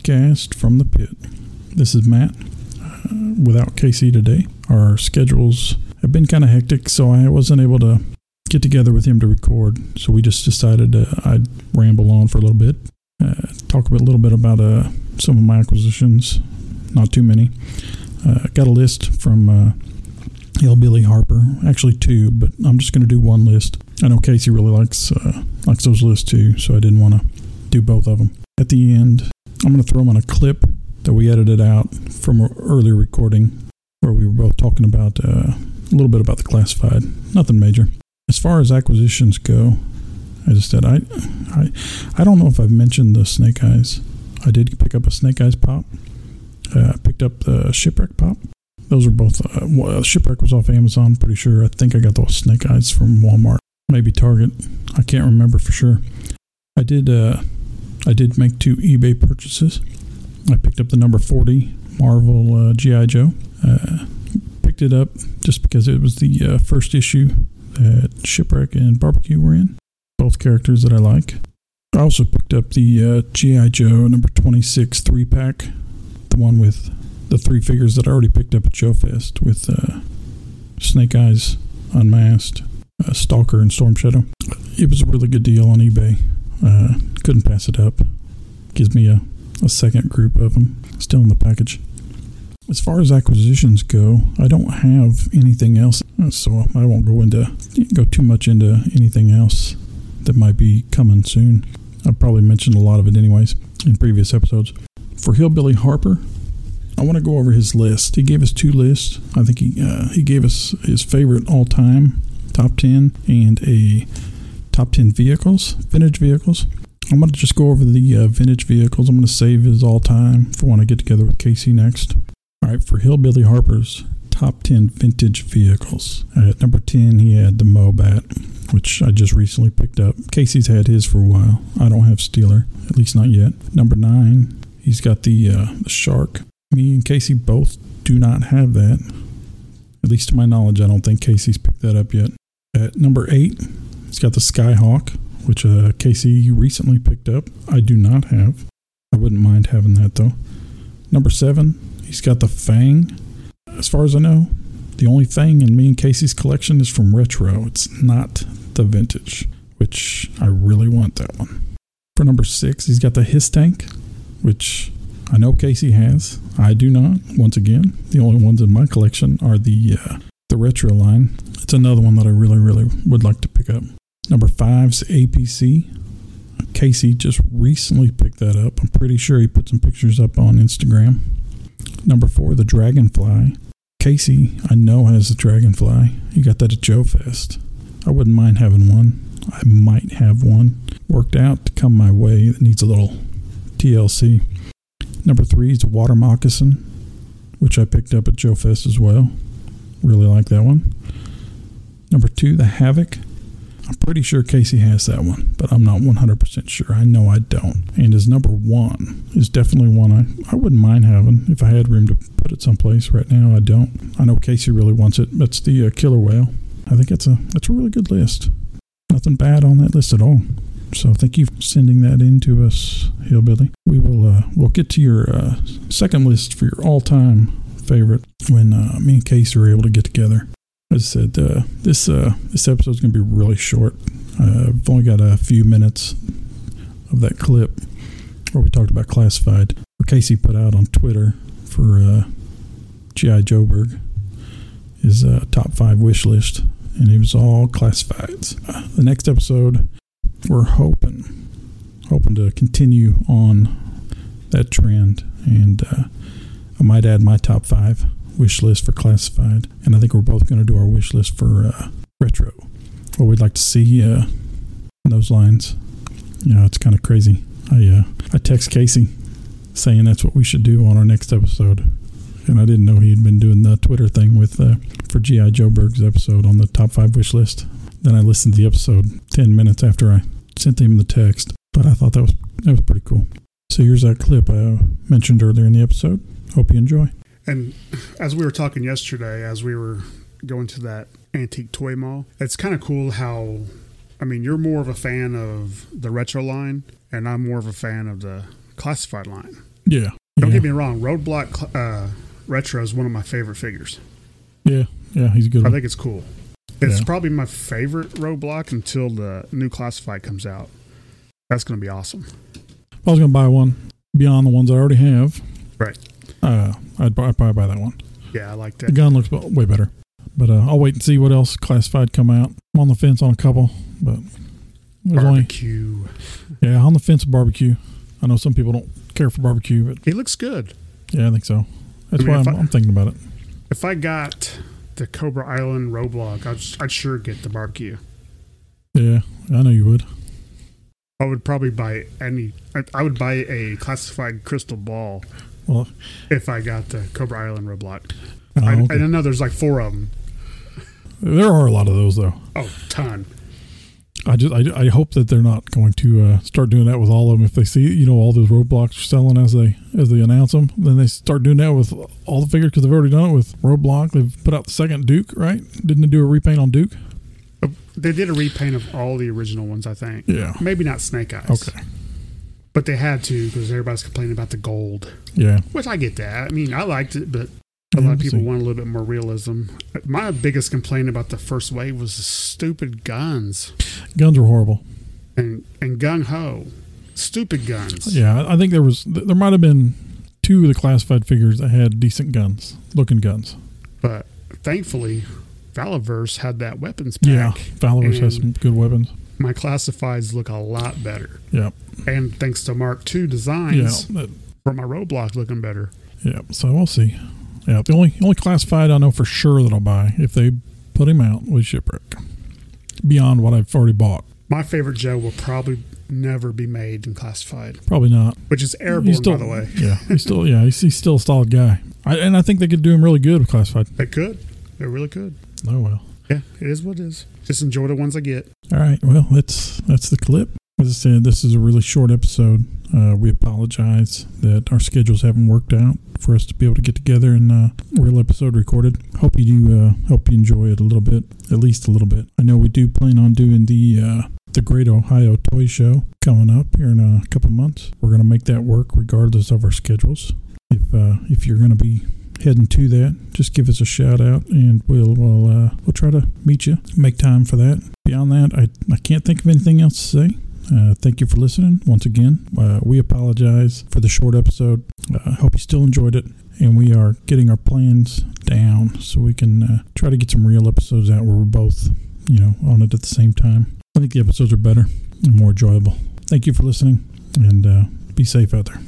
podcast from the pit. This is Matt uh, without Casey today. Our schedules have been kind of hectic, so I wasn't able to get together with him to record. So we just decided uh, I'd ramble on for a little bit, uh, talk a, little bit about uh, some of my acquisitions, not too many. Uh, got a list from uh, Hillbilly Harper, actually two, but I'm just going to do one list. I know Casey really likes uh, likes those lists too, so I didn't want to do both of them. At the end, I'm going to throw them on a clip that we edited out from an earlier recording where we were both talking about uh, a little bit about the classified. Nothing major. As far as acquisitions go, as I said I, I, I don't know if I've mentioned the Snake Eyes. I did pick up a Snake Eyes pop. Uh, picked up the Shipwreck pop. Those are both. Uh, well, Shipwreck was off Amazon. Pretty sure. I think I got those Snake Eyes from Walmart, maybe Target. I can't remember for sure. I did. Uh, I did make two eBay purchases. I picked up the number 40 Marvel uh, G.I. Joe. Uh, picked it up just because it was the uh, first issue that Shipwreck and Barbecue were in. Both characters that I like. I also picked up the uh, G.I. Joe number 26 three pack, the one with the three figures that I already picked up at Joe Fest with uh, Snake Eyes Unmasked, uh, Stalker, and Storm Shadow. It was a really good deal on eBay. Uh, couldn't pass it up. Gives me a, a second group of them still in the package. As far as acquisitions go, I don't have anything else, so I won't go into go too much into anything else that might be coming soon. I've probably mentioned a lot of it anyways in previous episodes. For Hillbilly Harper, I want to go over his list. He gave us two lists. I think he uh, he gave us his favorite all time top ten and a top 10 vehicles, vintage vehicles. I'm going to just go over the uh, vintage vehicles. I'm going to save his all time for when I get together with Casey next. All right, for Hillbilly Harper's top 10 vintage vehicles. At number 10, he had the Mobat, which I just recently picked up. Casey's had his for a while. I don't have Steeler, at least not yet. Number 9, he's got the, uh, the Shark. Me and Casey both do not have that. At least to my knowledge, I don't think Casey's picked that up yet. At number 8, He's got the Skyhawk, which uh, Casey recently picked up. I do not have. I wouldn't mind having that though. Number seven, he's got the Fang. As far as I know, the only Fang in me and Casey's collection is from retro. It's not the vintage, which I really want that one. For number six, he's got the Hiss Tank, which I know Casey has. I do not. Once again, the only ones in my collection are the uh, the retro line. It's another one that I really, really would like to pick up. Number five's APC. Casey just recently picked that up. I'm pretty sure he put some pictures up on Instagram. Number four, the Dragonfly. Casey, I know has a Dragonfly. He got that at Joe Fest. I wouldn't mind having one. I might have one worked out to come my way that needs a little TLC. Number three is Water Moccasin, which I picked up at Joe Fest as well. Really like that one. Number two, the Havoc. I'm pretty sure Casey has that one, but I'm not 100% sure. I know I don't. And his number one is definitely one I, I wouldn't mind having if I had room to put it someplace. Right now, I don't. I know Casey really wants it. That's the uh, Killer Whale. I think that's a that's a really good list. Nothing bad on that list at all. So thank you for sending that in to us, Hillbilly. We will uh, we'll get to your uh, second list for your all-time favorite when uh, me and Casey are able to get together. I said, uh, this uh, this episode is going to be really short. Uh, I've only got a few minutes of that clip where we talked about classified. Where Casey put out on Twitter for uh, GI Joeberg his uh, top five wish list, and it was all classifieds. Uh, the next episode, we're hoping hoping to continue on that trend, and uh, I might add my top five wish list for classified, and I think we're both going to do our wish list for uh, retro. What we'd like to see uh, in those lines. You know, it's kind of crazy. I uh, I text Casey saying that's what we should do on our next episode, and I didn't know he had been doing the Twitter thing with uh, for GI Joe Berg's episode on the top five wish list. Then I listened to the episode ten minutes after I sent him the text, but I thought that was that was pretty cool. So here's that clip I mentioned earlier in the episode. Hope you enjoy. And as we were talking yesterday, as we were going to that antique toy mall, it's kind of cool how, I mean, you're more of a fan of the retro line, and I'm more of a fan of the classified line. Yeah. Don't yeah. get me wrong, Roadblock uh, Retro is one of my favorite figures. Yeah. Yeah. He's a good. I One. think it's cool. It's Yeah. probably my favorite Roadblock until the new Classified comes out. That's going to be awesome. If I was going to buy one beyond the ones I already have, Right. Uh, I'd, buy- I'd probably buy that one. Yeah, I like that. The gun looks way better, but uh, I'll wait and see what else classified come out. I'm on the fence on a couple, but there's only Barbecue. yeah on the fence barbecue. I know some people don't care for barbecue, but He looks good. yeah, I think so. That's I mean, why I'm, I- I'm thinking about it. If I got the Cobra Island Roadblocks, I'd, I'd sure get the barbecue. Yeah, I know you would. I would probably buy any. I would buy a classified crystal ball Well, if I got the Cobra Island Roadblocks. uh, I, okay. I know there's like four of them. there are a lot of those though. Oh, ton. I just I, I hope that they're not going to uh, start doing that with all of them. If they see you know all those roadblocks selling as they as they announce them, then they start doing that with all the figures because they've already done it with roadblock. They've put out the second Duke, right? Didn't they do a repaint on Duke? They did a repaint of all the original ones, I think. Yeah. Maybe not Snake Eyes. Okay. But they had to because everybody's complaining about the gold, Yeah. which I get that. I mean, I liked it, but a Yeah, lot of people see. want a little bit more realism. My biggest complaint about the first wave was the stupid guns Guns are horrible. and and gung ho, stupid guns. Yeah, I think there was there might have been two of the classified figures that had decent guns, looking guns. But thankfully, Valaverse had that weapons pack. Yeah. Valaverse has some good weapons. My classifieds look a lot better, Yep. and thanks to Mark II yeah, designs that- for my Roadblocks looking better. yeah. So we'll see. Yeah, the only only classified I know for sure that I'll buy if they put him out was shipwreck. Beyond what I've already bought, My favorite Joe will probably never be made and classified, probably not. which is airborne, He's still, by the way. yeah, he's still, yeah, he's, he's still a solid guy. I, and I think they could do him really good with classified. They could. They really could. Oh well. Yeah, it is what it is. Just enjoy the ones I get. All right. Well, that's that's the clip. As I said, this is a really short episode. Uh, we apologize that our schedules haven't worked out for us to be able to get together and uh, real episode recorded. Hope you do. Uh, hope you enjoy it a little bit, at least a little bit. I know we do plan on doing the uh, the Great Ohio Toy Show coming up here in a couple months. We're to make that work regardless of our schedules. If uh, if you're to be heading to that, just give us a shout out and we'll we'll uh, we'll try to meet you. Make time for that. Beyond that, I I can't think of anything else to say. Uh, thank you for listening once again. Uh, we apologize for the short episode. I uh, hope you still enjoyed it, and we are getting our plans down so we can uh, try to get some real episodes out where we're both, you know, on it at the same time. I think the episodes are better and more enjoyable. Thank you for listening, and uh, be safe out there.